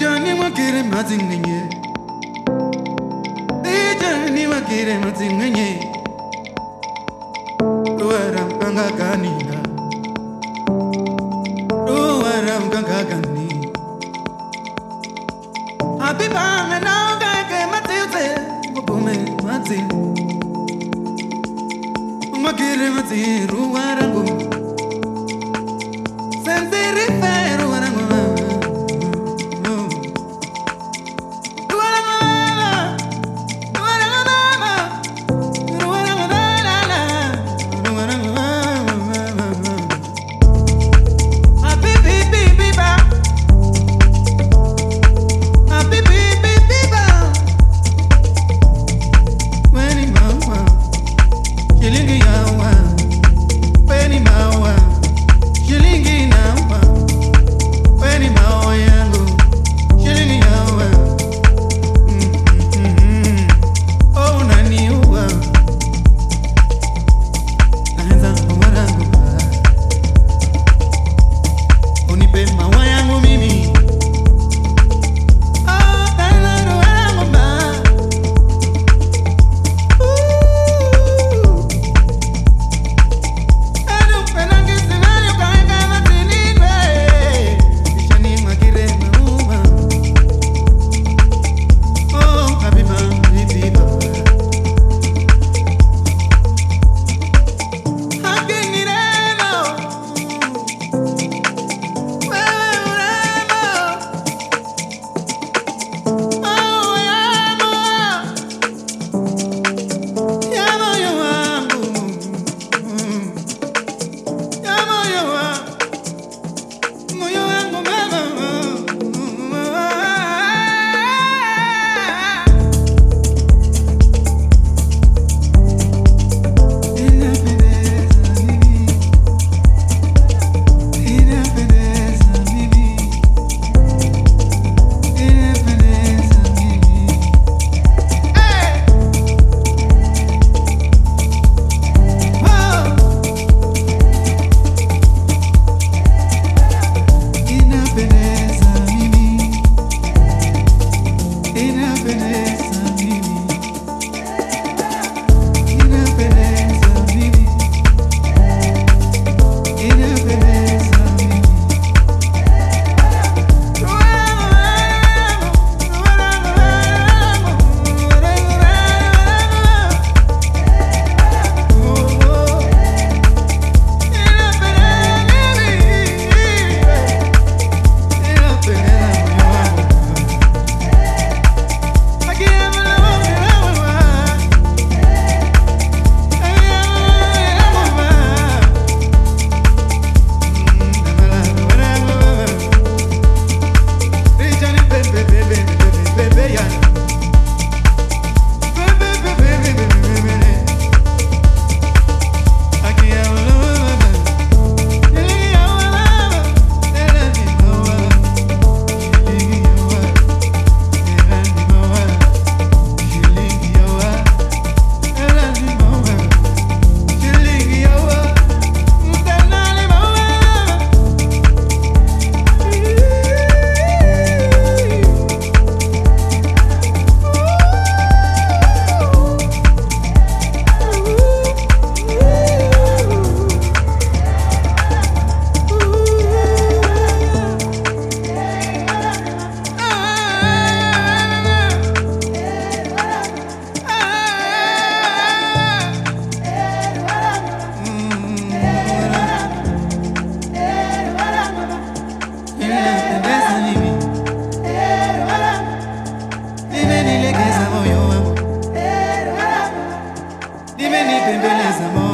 Ijani wakire mazingenye Ijani wakire mazingenye Uwara mkanga kanina Uwara mkanga kanina Habiba na ngake matiuze Mubume mati Makire mati ruwarangu Sendiri Imenipembeleza moyo wangu.